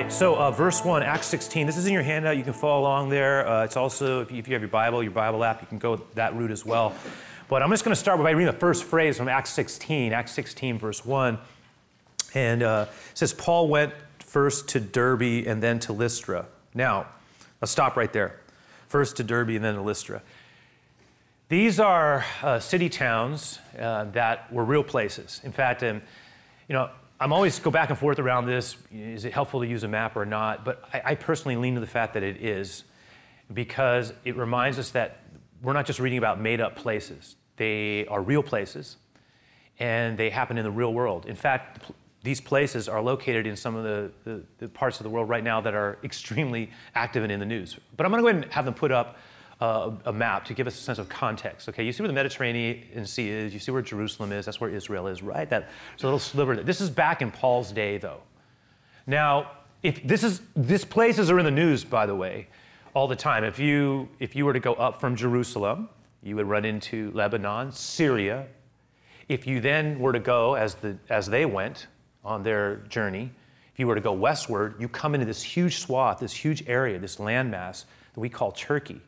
Right, so uh, verse 1, Acts 16. This is in your handout. You can follow along there. Uh, it's also, if you, if you have your Bible, your Bible app, you can go that route as well. But I'm just going to start by reading the first phrase from Acts 16, Acts 16, verse 1. And uh, it says, Paul went first to Derbe and then to Lystra. Now, let's stop right there. First to Derbe and then to Lystra. These are uh, city towns uh, that were real places. In fact, um, you know, I'm always go back and forth around this. Is it helpful to use a map or not? But I, I personally lean to the fact that it is because it reminds us that we're not just reading about made up places. They are real places and they happen in the real world. In fact, these places are located in some of the, the, the, parts of the world right now that are extremely active and in the news. But I'm going to go ahead and have them put up uh, a map to give us a sense of context. Okay, you see where the Mediterranean Sea is, you see where Jerusalem is, that's where Israel is, right? That a little sliver. This is back in Paul's day, though. Now, if this is these places are in the news, by the way, all the time. If you if you were to go up from Jerusalem, you would run into Lebanon, Syria. If you then were to go as the as they went on their journey, if you were to go westward, you come into this huge swath, this huge area, this landmass that we call Turkey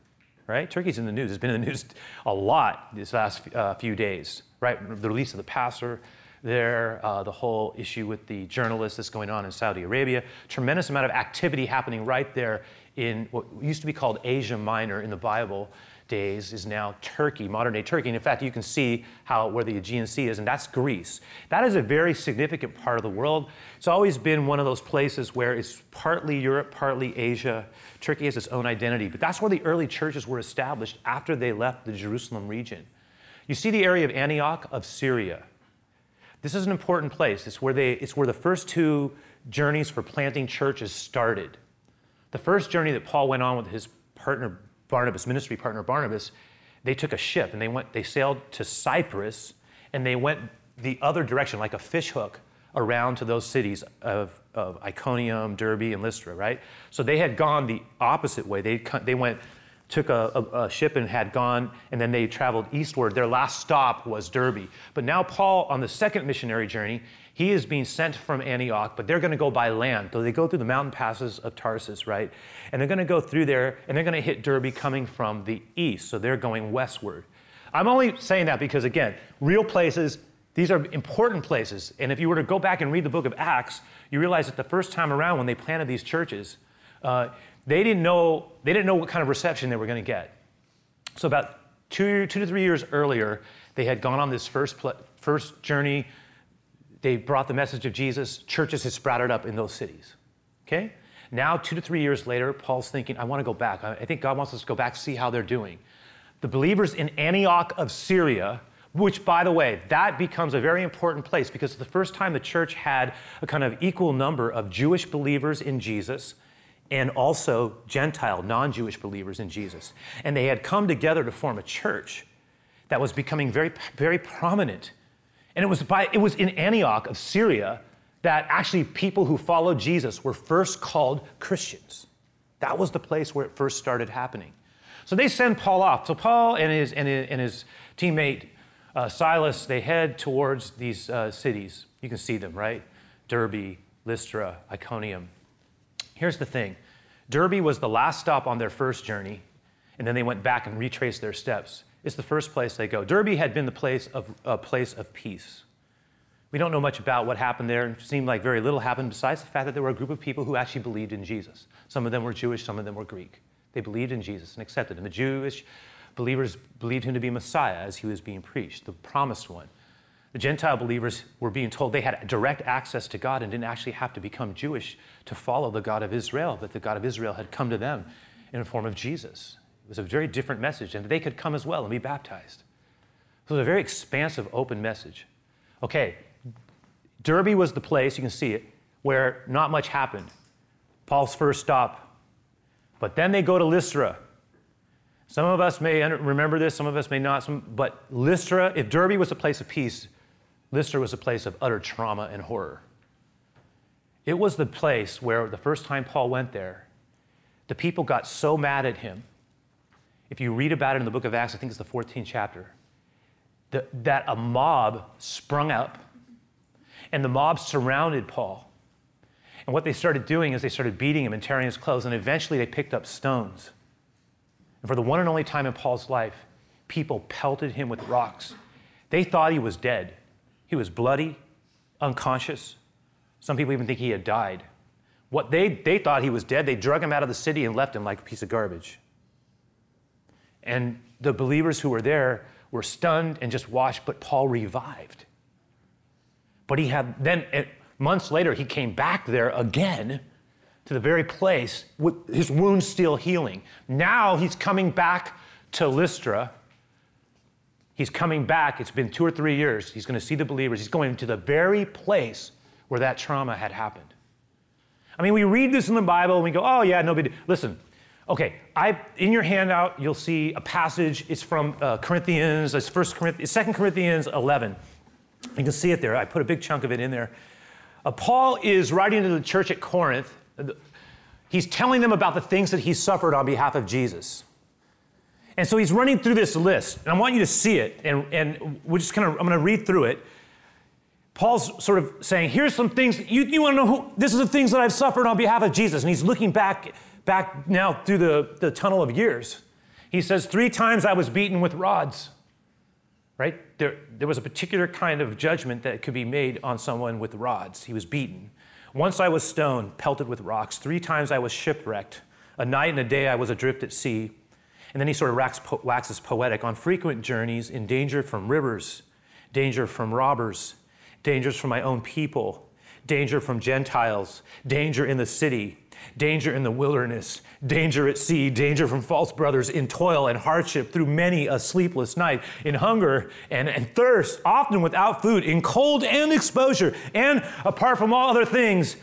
right? Turkey's in the news. It's been in the news a lot these last uh, few days, right? The release of the pastor there, uh, the whole issue with the journalist that's going on in Saudi Arabia, tremendous amount of activity happening right there in what used to be called Asia Minor in the Bible days is now Turkey, modern day Turkey. And in fact, you can see how where the Aegean Sea is, and that's Greece. That is a very significant part of the world. It's always been one of those places where it's partly Europe, partly Asia. Turkey has its own identity, but that's where the early churches were established after they left the Jerusalem region. You see the area of Antioch of Syria. This is an important place. It's where, they, it's where the first two journeys for planting churches started. The first journey that Paul went on with his partner Barnabas, ministry partner Barnabas, they took a ship and they went, they sailed to Cyprus and they went the other direction, like a fishhook, around to those cities of, of Iconium, Derbe, and Lystra, right? So they had gone the opposite way. They, they went, took a, a, a ship and had gone, and then they traveled eastward. Their last stop was Derbe. But now, Paul, on the second missionary journey, he is being sent from Antioch, but they're going to go by land. So they go through the mountain passes of Tarsus, right? And they're going to go through there, and they're going to hit Derbe coming from the east. So they're going westward. I'm only saying that because, again, real places, these are important places. And if you were to go back and read the book of Acts, you realize that the first time around when they planted these churches, uh, they, didn't know, they didn't know what kind of reception they were going to get. So about two, two to three years earlier, they had gone on this first, pl- first journey they brought the message of Jesus. Churches had sprouted up in those cities. Okay? Now, two to three years later, Paul's thinking, I want to go back. I think God wants us to go back, see how they're doing. The believers in Antioch of Syria, which, by the way, that becomes a very important place because the first time the church had a kind of equal number of Jewish believers in Jesus and also Gentile, non Jewish believers in Jesus. And they had come together to form a church that was becoming very, very prominent and it was, by, it was in Antioch of Syria that actually people who followed Jesus were first called Christians. That was the place where it first started happening. So they send Paul off. So Paul and his, and his, and his teammate uh, Silas, they head towards these uh, cities. You can see them, right? Derbe, Lystra, Iconium. Here's the thing Derbe was the last stop on their first journey, and then they went back and retraced their steps. It's the first place they go. Derbe had been the place of, a place of peace. We don't know much about what happened there. It seemed like very little happened besides the fact that there were a group of people who actually believed in Jesus. Some of them were Jewish, some of them were Greek. They believed in Jesus and accepted him. The Jewish believers believed him to be Messiah as he was being preached, the promised one. The Gentile believers were being told they had direct access to God and didn't actually have to become Jewish to follow the God of Israel, but the God of Israel had come to them in the form of Jesus. It was a very different message, and they could come as well and be baptized. So it was a very expansive, open message. Okay, Derbe was the place, you can see it, where not much happened. Paul's first stop. But then they go to Lystra. Some of us may remember this, some of us may not. Some, but Lystra, if Derbe was a place of peace, Lystra was a place of utter trauma and horror. It was the place where the first time Paul went there, the people got so mad at him if you read about it in the book of Acts, I think it's the 14th chapter, the, that a mob sprung up and the mob surrounded Paul. And what they started doing is they started beating him and tearing his clothes, and eventually they picked up stones. And for the one and only time in Paul's life, people pelted him with rocks. They thought he was dead. He was bloody, unconscious. Some people even think he had died. What they, they thought he was dead, they drug him out of the city and left him like a piece of garbage. And the believers who were there were stunned and just watched, but Paul revived. But he had, then eh, months later, he came back there again to the very place with his wounds still healing. Now he's coming back to Lystra. He's coming back. It's been two or three years. He's going to see the believers. He's going to the very place where that trauma had happened. I mean, we read this in the Bible and we go, oh, yeah, nobody. Listen, okay, I, in your handout, you'll see a passage. It's from uh, Corinthians, it's First Corinthians, 2 Corinthians 11. You can see it there. I put a big chunk of it in there. Uh, Paul is writing to the church at Corinth. He's telling them about the things that he suffered on behalf of Jesus. And so he's running through this list, and I want you to see it, and, and we're just kind of, I'm going to read through it. Paul's sort of saying, here's some things, you, you want to know who, this is the things that I've suffered on behalf of Jesus. And he's looking back, back now through the, the tunnel of years. He says, three times I was beaten with rods, right? There, there was a particular kind of judgment that could be made on someone with rods. He was beaten. Once I was stoned, pelted with rocks. Three times I was shipwrecked. A night and a day I was adrift at sea. And then he sort of waxes poetic on frequent journeys in danger from rivers, danger from robbers, dangers from my own people, danger from Gentiles, danger in the city, danger in the wilderness, danger at sea, danger from false brothers, in toil and hardship through many a sleepless night, in hunger and, and thirst, often without food, in cold and exposure. And apart from all other things,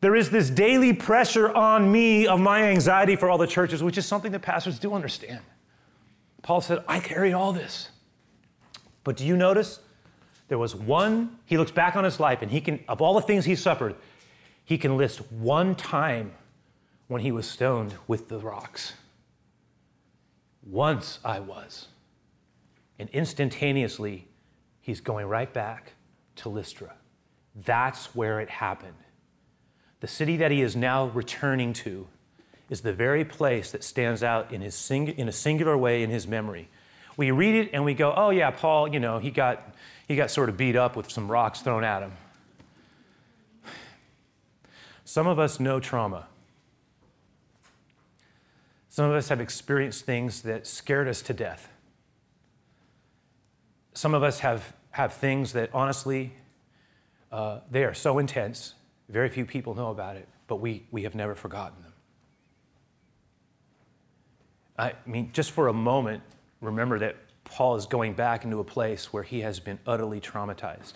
there is this daily pressure on me of my anxiety for all the churches, which is something that pastors do understand. Paul said, I carry all this. But do you notice there was one, he looks back on his life and he can, of all the things he suffered, he can list one time when he was stoned with the rocks. Once I was. And instantaneously, he's going right back to Lystra. That's where it happened. The city that he is now returning to is the very place that stands out in, his sing- in a singular way in his memory. We read it and we go, oh, yeah, Paul, you know, he got he got sort of beat up with some rocks thrown at him. Some of us know trauma. Some of us have experienced things that scared us to death. Some of us have, have things that honestly, uh, they are so intense, very few people know about it, but we, we have never forgotten them. I mean, just for a moment, remember that Paul is going back into a place where he has been utterly traumatized.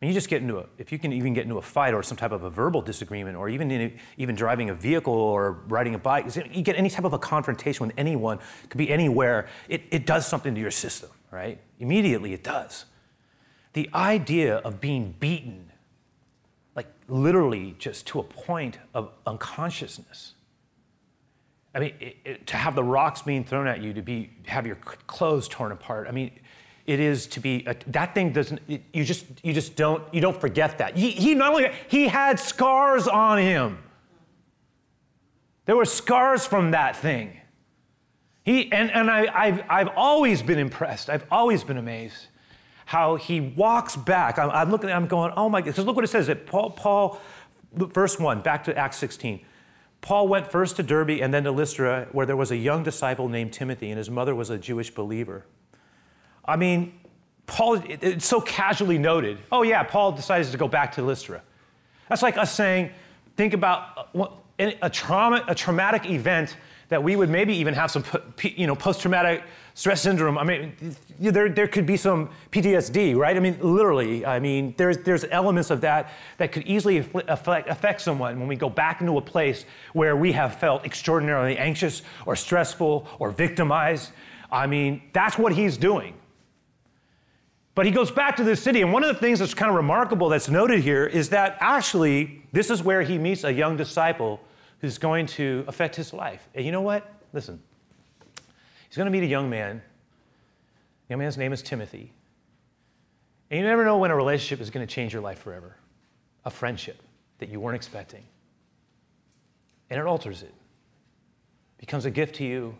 And you just get into a, if you can even get into a fight or some type of a verbal disagreement, or even a, even driving a vehicle or riding a bike, you get any type of a confrontation with anyone, could be anywhere, it, it does something to your system, right? Immediately it does. The idea of being beaten, like literally just to a point of unconsciousness, I mean, it, it, to have the rocks being thrown at you, to be have your clothes torn apart. I mean, it is to be a, that thing doesn't. You just you just don't you don't forget that. He, he not only he had scars on him. There were scars from that thing. He and and I I've I've always been impressed. I've always been amazed how he walks back. I'm, I'm looking. I'm going. Oh my God! Because look what it says. That Paul Paul, verse one, back to Acts 16. Paul went first to Derbe and then to Lystra, where there was a young disciple named Timothy, and his mother was a Jewish believer. I mean, Paul, it's so casually noted. Oh, yeah, Paul decides to go back to Lystra. That's like us saying, think about uh, a, trauma, a traumatic event that we would maybe even have some you know, post traumatic stress syndrome. I mean, there, there could be some PTSD, right? I mean, literally. I mean, there's, there's elements of that that could easily affect, affect someone when we go back into a place where we have felt extraordinarily anxious or stressful or victimized. I mean, that's what he's doing. But he goes back to this city, and one of the things that's kind of remarkable that's noted here is that actually, this is where he meets a young disciple who's going to affect his life. And you know what? Listen, He's going to meet a young man. The young man's name is Timothy. And you never know when a relationship is going to change your life forever a friendship. that you weren't expecting. And it alters it, becomes a gift to you.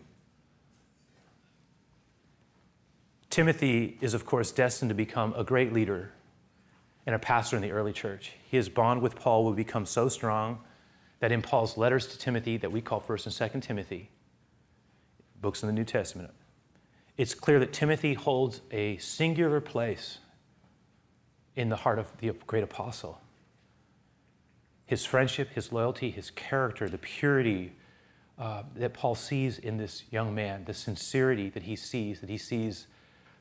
Timothy is, of course, destined to become a great leader and a pastor in the early church. His bond with Paul will become so strong that in Paul's letters to Timothy, that we call 1st and 2nd Timothy, books in the New Testament, it's clear that Timothy holds a singular place in the heart of the great apostle. His friendship, his loyalty, his character, the purity uh, that Paul sees in this young man, the sincerity that he sees, that he sees,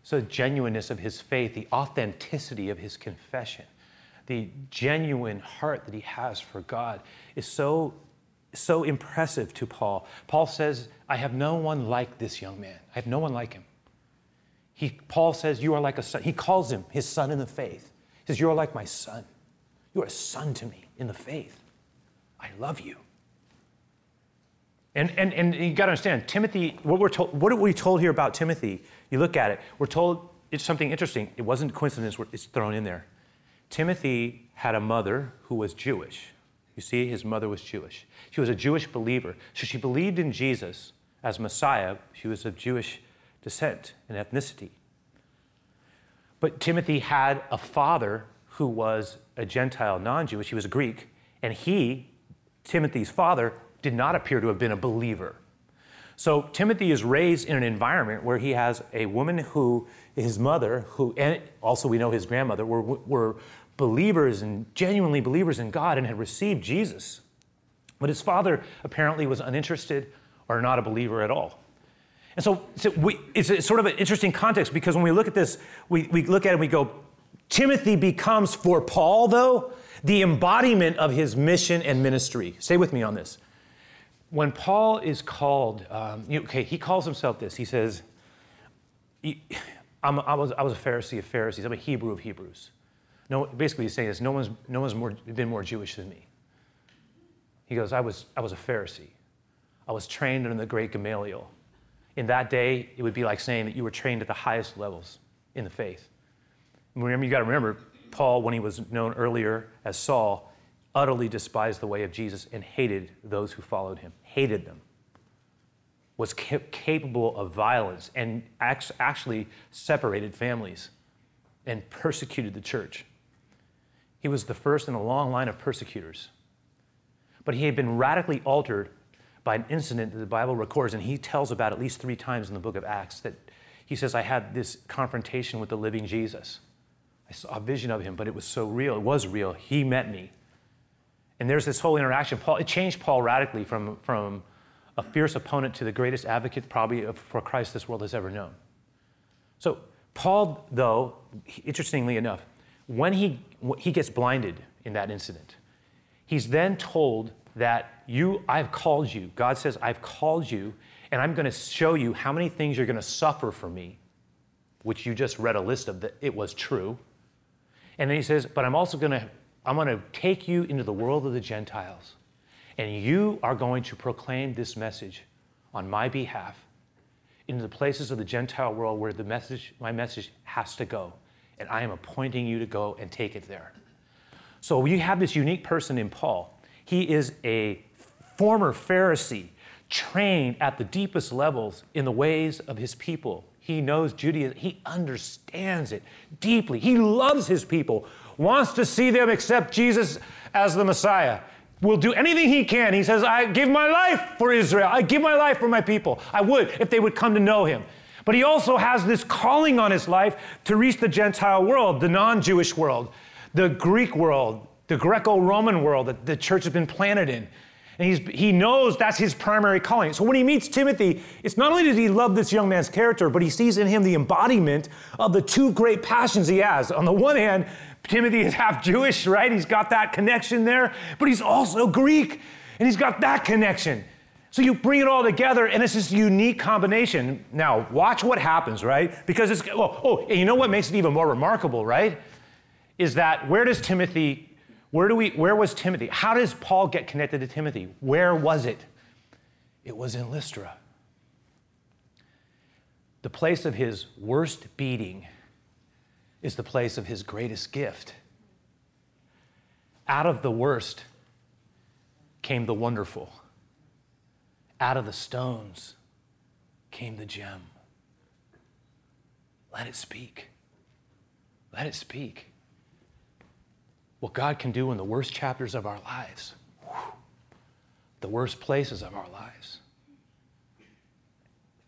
so the genuineness of his faith, the authenticity of his confession, the genuine heart that he has for God is so, so impressive to Paul. Paul says, I have no one like this young man. I have no one like him. He, Paul says, You are like a son. He calls him his son in the faith. He says, You are like my son. You are a son to me in the faith. I love you. And, and, and you got to understand, Timothy, what, we're told, what are we told here about Timothy? You look at it, we're told it's something interesting. It wasn't coincidence, it's thrown in there. Timothy had a mother who was Jewish. You see, his mother was Jewish. She was a Jewish believer. So she believed in Jesus as Messiah. She was of Jewish descent and ethnicity. But Timothy had a father who was a Gentile, non Jewish. He was a Greek. And he, Timothy's father, did not appear to have been a believer. So Timothy is raised in an environment where he has a woman who, his mother, who, and also we know his grandmother, were, were believers and genuinely believers in God and had received Jesus. But his father apparently was uninterested or not a believer at all. And so, so we, it's a, sort of an interesting context because when we look at this, we, we look at it and we go, Timothy becomes for Paul, though, the embodiment of his mission and ministry. Stay with me on this. When Paul is called, um, you, okay, he calls himself this. He says, I'm, I, was, I was a Pharisee of Pharisees, I'm a Hebrew of Hebrews. No, basically, he's saying this no one's, no one's more, been more Jewish than me. He goes, I was, I was a Pharisee. I was trained under the great Gamaliel. In that day, it would be like saying that you were trained at the highest levels in the faith. Remember, you got to remember, Paul, when he was known earlier as Saul, utterly despised the way of Jesus and hated those who followed him, hated them, was capable of violence and actually separated families and persecuted the church. He was the first in a long line of persecutors. But he had been radically altered by an incident that the Bible records, and he tells about at least three times in the book of Acts that he says, I had this confrontation with the living Jesus. I saw a vision of him, but it was so real. It was real. He met me. And there's this whole interaction. Paul, it changed Paul radically from, from a fierce opponent to the greatest advocate, probably, for Christ this world has ever known. So, Paul, though, interestingly enough, when he, he gets blinded in that incident, he's then told that you, I've called you. God says, I've called you, and I'm going to show you how many things you're going to suffer for me, which you just read a list of that it was true. And then he says, but I'm also going to, I'm going to take you into the world of the Gentiles, and you are going to proclaim this message on my behalf into the places of the Gentile world where the message, my message has to go and I am appointing you to go and take it there. So you have this unique person in Paul. He is a former Pharisee, trained at the deepest levels in the ways of his people. He knows Judaism, he understands it deeply. He loves his people, wants to see them accept Jesus as the Messiah. Will do anything he can. He says, I give my life for Israel. I give my life for my people. I would if they would come to know him. But he also has this calling on his life to reach the Gentile world, the non Jewish world, the Greek world, the Greco Roman world that the church has been planted in. And he's, he knows that's his primary calling. So when he meets Timothy, it's not only does he love this young man's character, but he sees in him the embodiment of the two great passions he has. On the one hand, Timothy is half Jewish, right? He's got that connection there, but he's also Greek, and he's got that connection. So you bring it all together, and it's this unique combination. Now, watch what happens, right? Because it's, oh, oh, and you know what makes it even more remarkable, right? Is that where does Timothy, where do we, where was Timothy? How does Paul get connected to Timothy? Where was it? It was in Lystra. The place of his worst beating is the place of his greatest gift. Out of the worst came the wonderful. Out of the stones came the gem. Let it speak. Let it speak. What God can do in the worst chapters of our lives, the worst places of our lives.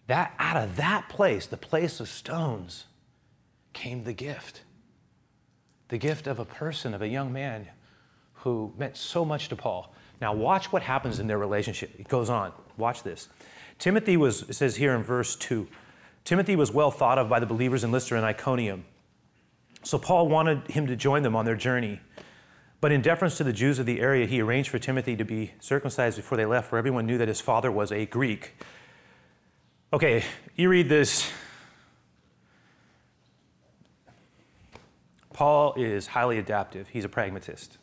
That out of that place, the place of stones, came the gift. The gift of a person, of a young man who meant so much to Paul. Now, watch what happens in their relationship. It goes on. Watch this. Timothy was, it says here in verse 2, Timothy was well thought of by the believers in Lystra and Iconium. So Paul wanted him to join them on their journey. But in deference to the Jews of the area, he arranged for Timothy to be circumcised before they left, for everyone knew that his father was a Greek. Okay, you read this. Paul is highly adaptive, he's a pragmatist.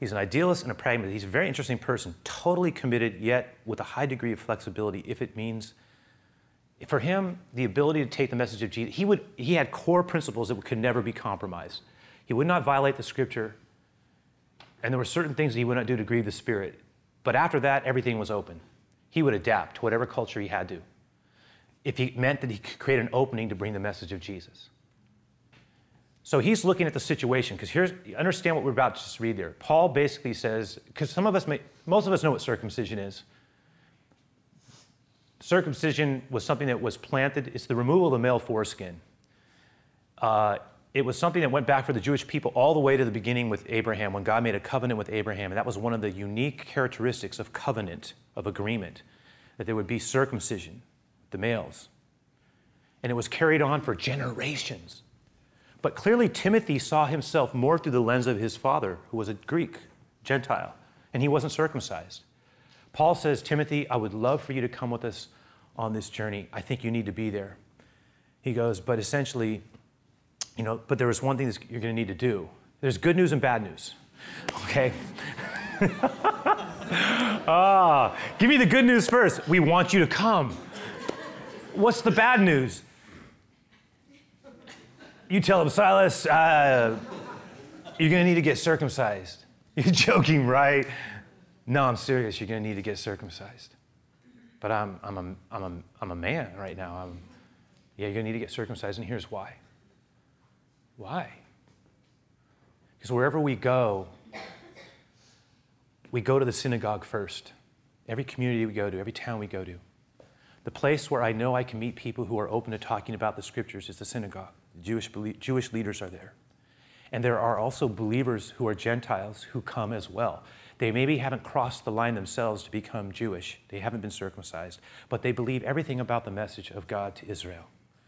He's an idealist and a pragmatist. He's a very interesting person, totally committed, yet with a high degree of flexibility if it means for him, the ability to take the message of Jesus, he, would, he had core principles that could never be compromised. He would not violate the scripture, and there were certain things that he would not do to grieve the Spirit. But after that, everything was open. He would adapt to whatever culture he had to, if he meant that he could create an opening to bring the message of Jesus. So he's looking at the situation because here's understand what we're about to just read there. Paul basically says because some of us may, most of us know what circumcision is circumcision was something that was planted, it's the removal of the male foreskin. Uh, it was something that went back for the Jewish people all the way to the beginning with Abraham, when God made a covenant with Abraham. And that was one of the unique characteristics of covenant, of agreement, that there would be circumcision, the males. And it was carried on for generations. But clearly, Timothy saw himself more through the lens of his father, who was a Greek, Gentile, and he wasn't circumcised. Paul says, Timothy, I would love for you to come with us on this journey. I think you need to be there. He goes, but essentially, you know, but there is one thing that you're going to need to do. There's good news and bad news. Okay? ah, give me the good news first. We want you to come. What's the bad news? You tell him, Silas, uh, you're going to need to get circumcised. You're joking, right? No, I'm serious. You're going to need to get circumcised. But I'm, I'm, a, I'm, a, I'm a man right now. I'm, yeah, you're going to need to get circumcised, and here's why. Why? Because wherever we go, we go to the synagogue first. Every community we go to, every town we go to. The place where I know I can meet people who are open to talking about the scriptures is the synagogue. The Jewish, Jewish leaders are there. And there are also believers who are Gentiles who come as well. They maybe haven't crossed the line themselves to become Jewish, they haven't been circumcised, but they believe everything about the message of God to Israel.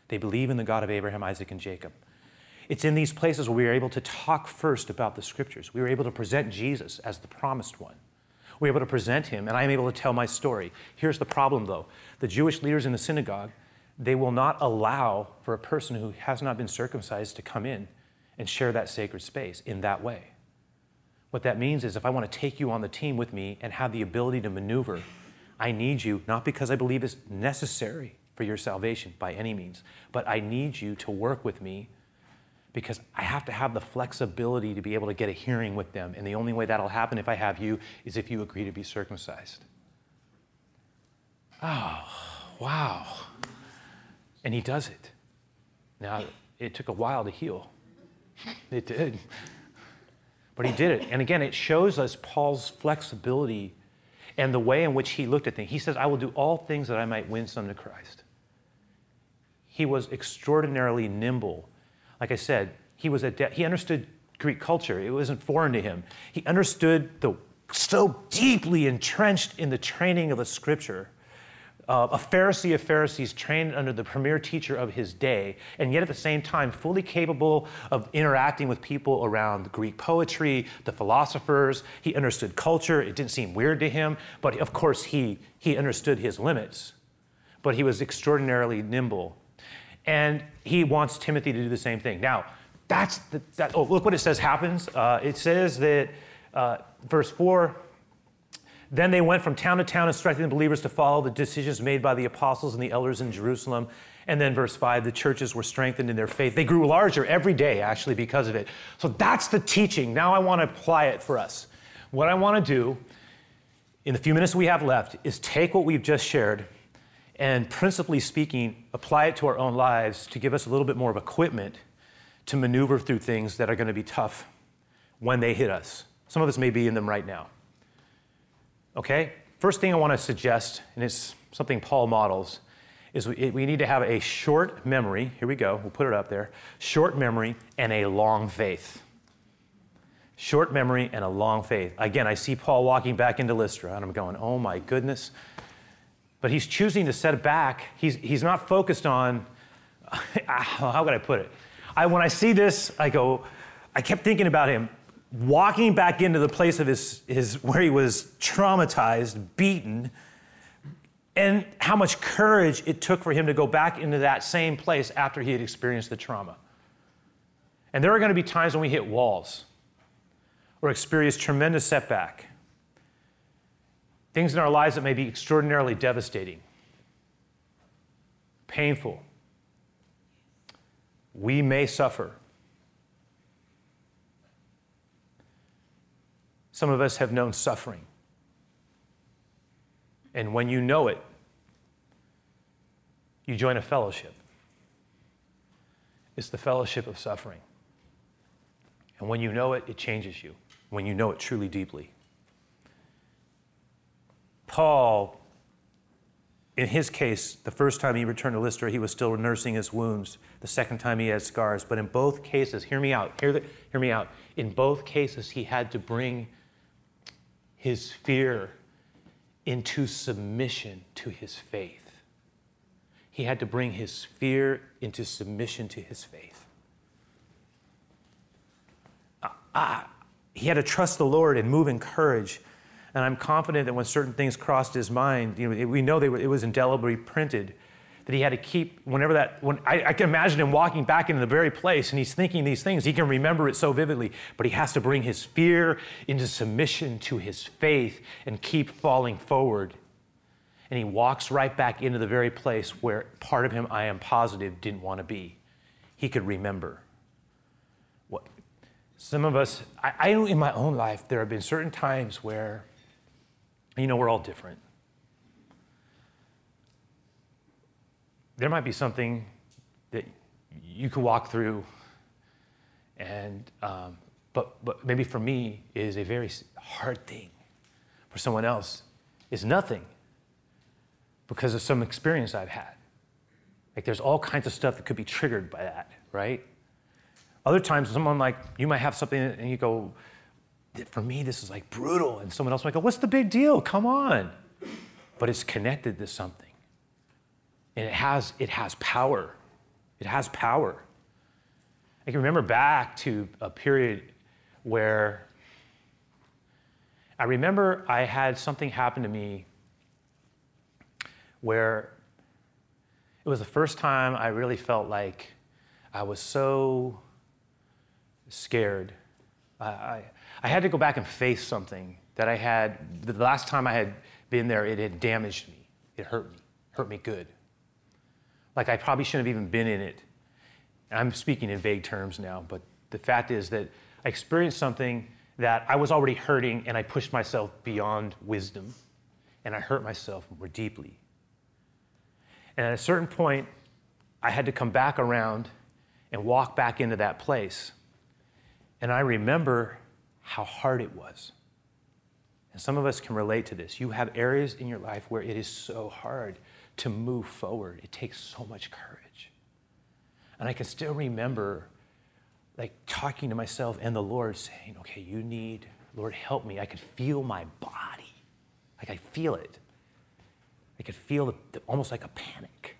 They believe in the God of Abraham, Isaac, and Jacob. It's in these places where we are able to talk first about the scriptures. We are able to present Jesus as the promised one. We're able to present him, and I'm able to tell my story. Here's the problem, though the Jewish leaders in the synagogue, they will not allow for a person who has not been circumcised to come in and share that sacred space in that way. What that means is if I want to take you on the team with me and have the ability to maneuver, I need you, not because I believe it's necessary for your salvation by any means, but I need you to work with me because I have to have the flexibility to be able to get a hearing with them. And the only way that'll happen if I have you is if you agree to be circumcised. Oh, wow. And he does it. Now, it took a while to heal. It did. But he did it. And again, it shows us Paul's flexibility and the way in which he looked at things. He says, I will do all things that I might win some to Christ. He was extraordinarily nimble. Like I said, he, was a he understood Greek culture, it wasn't foreign to him. He understood the so deeply entrenched in the training of the scripture uh, a Pharisee of Pharisees trained under the premier teacher of his day, and yet at the same time fully capable of interacting with people around Greek poetry, the philosophers. He understood culture. It didn't seem weird to him, but of course he, he understood his limits. But he was extraordinarily nimble. And he wants Timothy to do the same thing. Now, that's the, that, oh, look what it says happens. Uh, it says that, uh, verse 4, Then they went from town to town, instructing the believers to follow the decisions made by the apostles and the elders in Jerusalem. And then, verse 5, the churches were strengthened in their faith. They grew larger every day, actually, because of it. So that's the teaching. Now I want to apply it for us. What I want to do in the few minutes we have left is take what we've just shared and, principally speaking, apply it to our own lives to give us a little bit more of equipment to maneuver through things that are going to be tough when they hit us. Some of us may be in them right now. Okay? First thing I want to suggest, and it's something Paul models, is we, we need to have a short memory. Here we go, we'll put it up there. Short memory and a long faith. Short memory and a long faith. Again, I see Paul walking back into Lystra, and I'm going, oh my goodness. But he's choosing to set back. He's, he's not focused on, how could I put it? I, when I see this, I go, I kept thinking about him walking back into the place of his, his where he was traumatized, beaten, and how much courage it took for him to go back into that same place after he had experienced the trauma. And there are going to be times when we hit walls or experience tremendous setback, things in our lives that may be extraordinarily devastating, painful. We may suffer. Some of us have known suffering. And when you know it, you join a fellowship. It's the fellowship of suffering. And when you know it, it changes you, when you know it truly deeply. Paul, in his case, the first time he returned to Lystra, he was still nursing his wounds. The second time he had scars. But in both cases, hear me out, hear, the, hear me out. In both cases, he had to bring his fear into submission to his faith. He had to bring his fear into submission to his faith. Uh, uh, he had to trust the Lord and move in courage. And I'm confident that when certain things crossed his mind, you know, we know were, it was indelibly printed that he had to keep whenever that when I, I, can imagine him walking back into the very place and he's thinking these things. He can remember it so vividly but he has to bring his fear into submission to his faith and keep falling forward. And he walks right back into the very place where part of him i am positive didn't want to be. He could remember. What some of us I, I know in my own life there have been certain times where you know we're all different there might be something that you could walk through, and um, but but maybe for me is a very hard thing. For someone else, is nothing because of some experience I've had. Like there's all kinds of stuff that could be triggered by that, right? Other times, someone like you might have something and you go, for me, this is like brutal, and someone else might go, what's the big deal? Come on. But it's connected to something. And it has, it has power. It has power. I can remember back to a period where I remember I had something happen to me where it was the first time I really felt like I was so scared. I, I, had to go back and face something that I had, the last time I had been there, it had damaged me. It hurt me, hurt me good. Like I probably shouldn't have even been in it. I'm speaking in vague terms now, but the fact is that I experienced something that I was already hurting and I pushed myself beyond wisdom and I hurt myself more deeply. And at a certain point, I had to come back around and walk back into that place. And I remember how hard it was. And some of us can relate to this. You have areas in your life where it is so hard to move forward. It takes so much courage. And I can still remember like talking to myself and the Lord saying, okay, you need, Lord, help me. I could feel my body. Like I feel it. I could feel the, the, almost like a panic.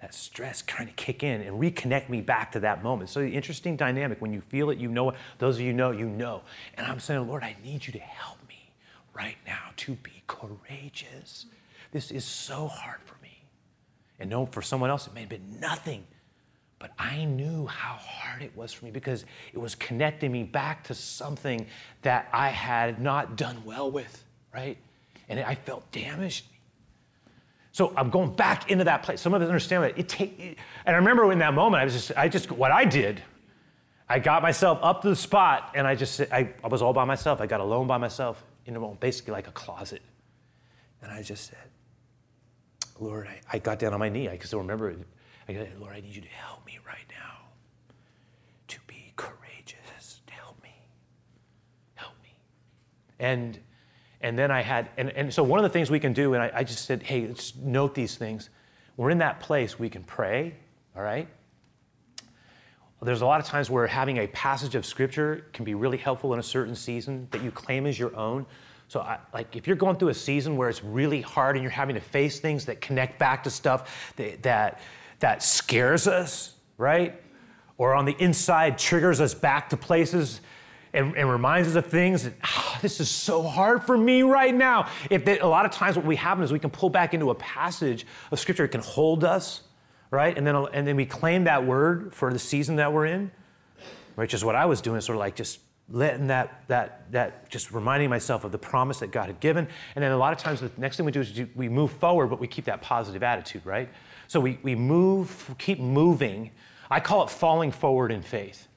That stress kind of kick in and reconnect me back to that moment. So the interesting dynamic. When you feel it, you know it. Those of you know, you know. And I'm saying, Lord, I need you to help me right now to be courageous this is so hard for me. And no, for someone else, it may have been nothing. But I knew how hard it was for me because it was connecting me back to something that I had not done well with. right? And I felt damaged. So I'm going back into that place. Some of us understand that it take, and I remember in that moment, I was just, I just, what I did, I got myself up to the spot, and I just, I, I was all by myself. I got alone by myself in a moment, basically like a closet, and I just said, Lord, I, I got down on my knee. I can still remember it. I said, Lord, I need you to help me right now to be courageous. Help me. Help me. And and then I had, and, and so one of the things we can do, and I, I just said, hey, let's note these things. We're in that place, we can pray, all right? There's a lot of times where having a passage of scripture can be really helpful in a certain season that you claim as your own. So, I, like, if you're going through a season where it's really hard and you're having to face things that connect back to stuff that, that, that scares us, right? Or on the inside triggers us back to places and, and reminds us of things that, oh, this is so hard for me right now. If they, a lot of times what we happen is we can pull back into a passage of scripture that can hold us, right? And then, and then we claim that word for the season that we're in, which is what I was doing, sort of like just letting that, that, that, just reminding myself of the promise that God had given. And then a lot of times the next thing we do is we move forward, but we keep that positive attitude, right? So we, we move, keep moving. I call it falling forward in faith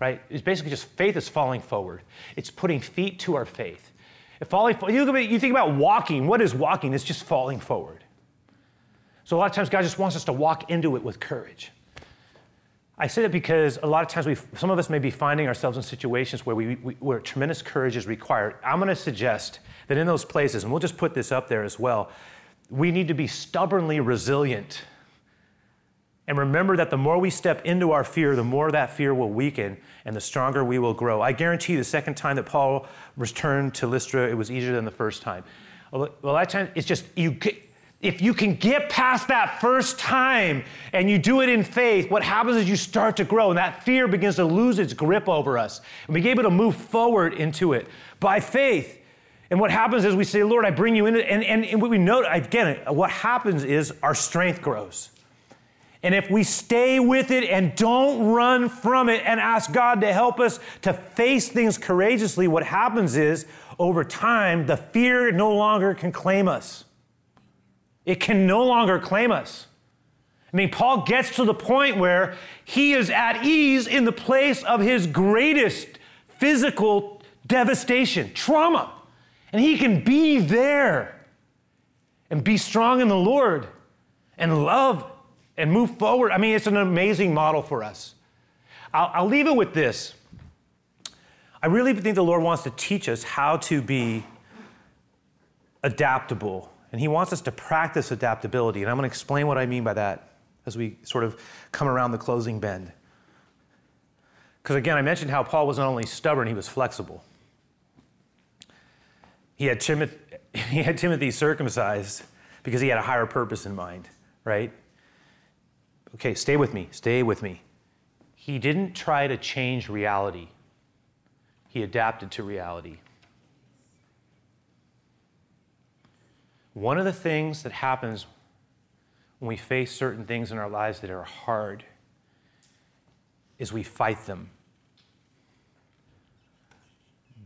right? It's basically just faith is falling forward. It's putting feet to our faith. If falling, you think about walking. What is walking? It's just falling forward. So a lot of times God just wants us to walk into it with courage. I say that because a lot of times we, some of us may be finding ourselves in situations where, we, we, where tremendous courage is required. I'm going to suggest that in those places, and we'll just put this up there as well, we need to be stubbornly resilient and remember that the more we step into our fear, the more that fear will weaken and the stronger we will grow. I guarantee you, the second time that Paul returned to Lystra, it was easier than the first time. Well, that time, it's just, you, if you can get past that first time and you do it in faith, what happens is you start to grow and that fear begins to lose its grip over us. And we get able to move forward into it by faith. And what happens is we say, Lord, I bring you in. And, and, and what we note, again, what happens is our strength grows. And if we stay with it and don't run from it and ask God to help us to face things courageously, what happens is over time, the fear no longer can claim us. It can no longer claim us. I mean, Paul gets to the point where he is at ease in the place of his greatest physical devastation, trauma. And he can be there and be strong in the Lord and love and move forward. I mean, it's an amazing model for us. I'll, I'll leave it with this. I really think the Lord wants to teach us how to be adaptable, and He wants us to practice adaptability. And I'm going to explain what I mean by that as we sort of come around the closing bend. Because again, I mentioned how Paul was not only stubborn, he was flexible. He had, Timoth- he had Timothy circumcised because he had a higher purpose in mind, right? Okay, stay with me, stay with me. He didn't try to change reality, he adapted to reality. One of the things that happens when we face certain things in our lives that are hard is we fight them.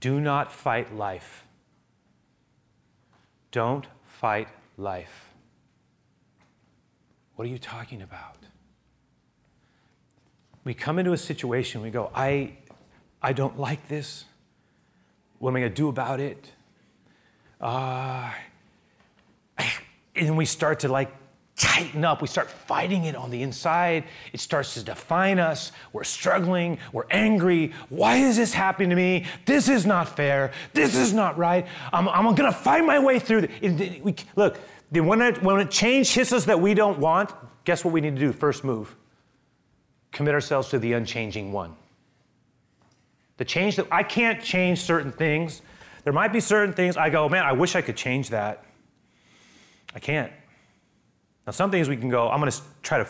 Do not fight life. Don't fight life. What are you talking about? We come into a situation, we go, I, I don't like this. What am I going to do about it? Uh, and then we start to like tighten up. We start fighting it on the inside. It starts to define us. We're struggling. We're angry. Why is this happening to me? This is not fair. This is not right. I'm, I'm going to find my way through. It, we, look, when, it, when a change hits us that we don't want, guess what we need to do? First move commit ourselves to the unchanging one. The change that I can't change certain things. There might be certain things I go, man, I wish I could change that. I can't. Now, some things we can go, I'm going to try to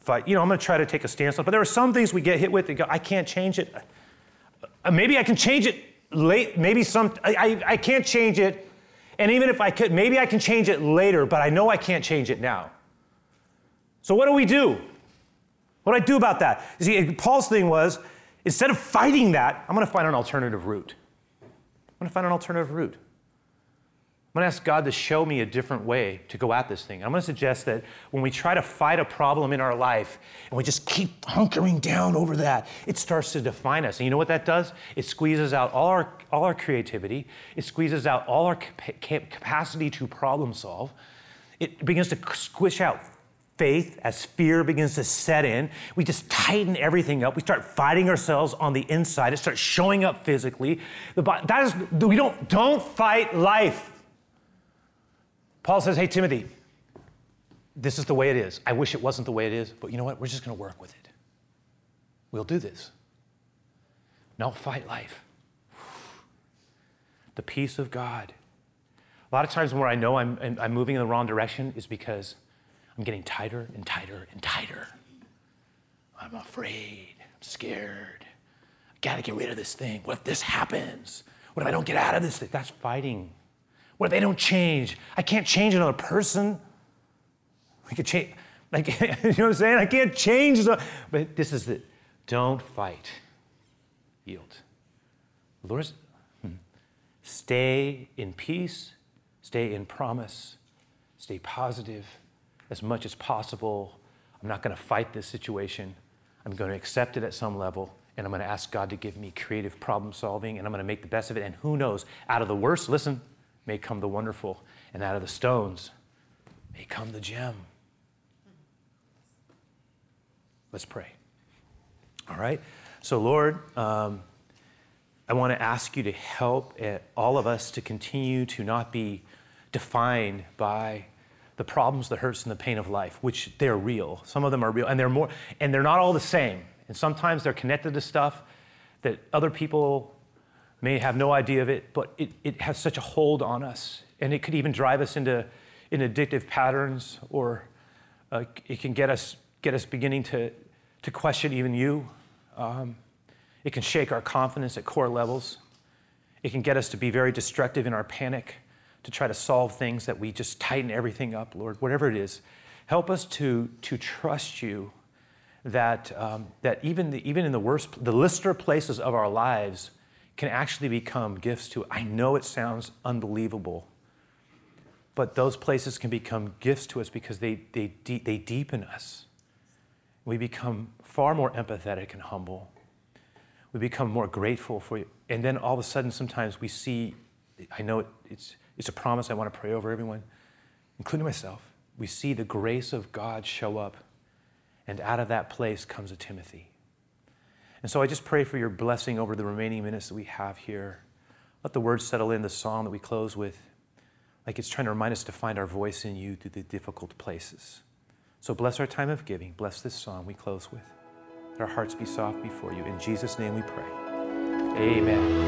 fight, you know, I'm going to try to take a stance on, but there are some things we get hit with that go, I can't change it. Uh, maybe I can change it late, maybe some, I, I, I can't change it. And even if I could, maybe I can change it later, but I know I can't change it now. So what do we do? What do I do about that? You see, Paul's thing was instead of fighting that, I'm going to find an alternative route. I'm going to find an alternative route. I'm going to ask God to show me a different way to go at this thing. I'm going to suggest that when we try to fight a problem in our life and we just keep hunkering down over that, it starts to define us. And you know what that does? It squeezes out all our, all our creativity, it squeezes out all our capacity to problem solve. It begins to squish out faith as fear begins to set in. We just tighten everything up. We start fighting ourselves on the inside. It starts showing up physically. That is, we don't, don't fight life. Paul says, Hey, Timothy, this is the way it is. I wish it wasn't the way it is, but you know what? We're just going to work with it. We'll do this. Now fight life. The peace of God. A lot of times where I know I'm, I'm moving in the wrong direction is because I'm getting tighter and tighter and tighter. I'm afraid. I'm scared. I got to get rid of this thing. What if this happens? What if I don't get out of this thing? That's fighting What if they don't change. I can't change another person. I can change, like, you know what I'm saying? I can't change the, but this is it. Don't fight. Yield. Lord, hmm. stay in peace, stay in promise, stay positive as much as possible. I'm not going to fight this situation. I'm going to accept it at some level, and I'm going to ask God to give me creative problem solving, and I'm going to make the best of it. And who knows, out of the worst, listen, may come the wonderful, and out of the stones may come the gem. Let's pray. All right? So, Lord, um, I want to ask you to help uh, all of us to continue to not be defined by the problems, the hurts, and the pain of life, which they're real. Some of them are real, and they're more, and they're not all the same. And sometimes they're connected to stuff that other people may have no idea of it, but it, it has such a hold on us. And it could even drive us into in addictive patterns, or uh, it can get us, get us beginning to, to question even you. Um, it can shake our confidence at core levels. It can get us to be very destructive in our panic to try to solve things that we just tighten everything up, Lord, whatever it is. Help us to, to trust you that, um, that even, the, even in the worst, the lister places of our lives, can actually become gifts to. I know it sounds unbelievable, but those places can become gifts to us because they, they, de- they deepen us. We become far more empathetic and humble. We become more grateful for you. And then all of a sudden, sometimes we see, I know it, it's, it's a promise I want to pray over everyone, including myself. We see the grace of God show up, and out of that place comes a Timothy and so I just pray for your blessing over the remaining minutes that we have here. Let the words settle in the song that we close with, like it's trying to remind us to find our voice in you through the difficult places. So bless our time of giving. Bless this song we close with. Let our hearts be soft before you. In Jesus' name we pray. Amen.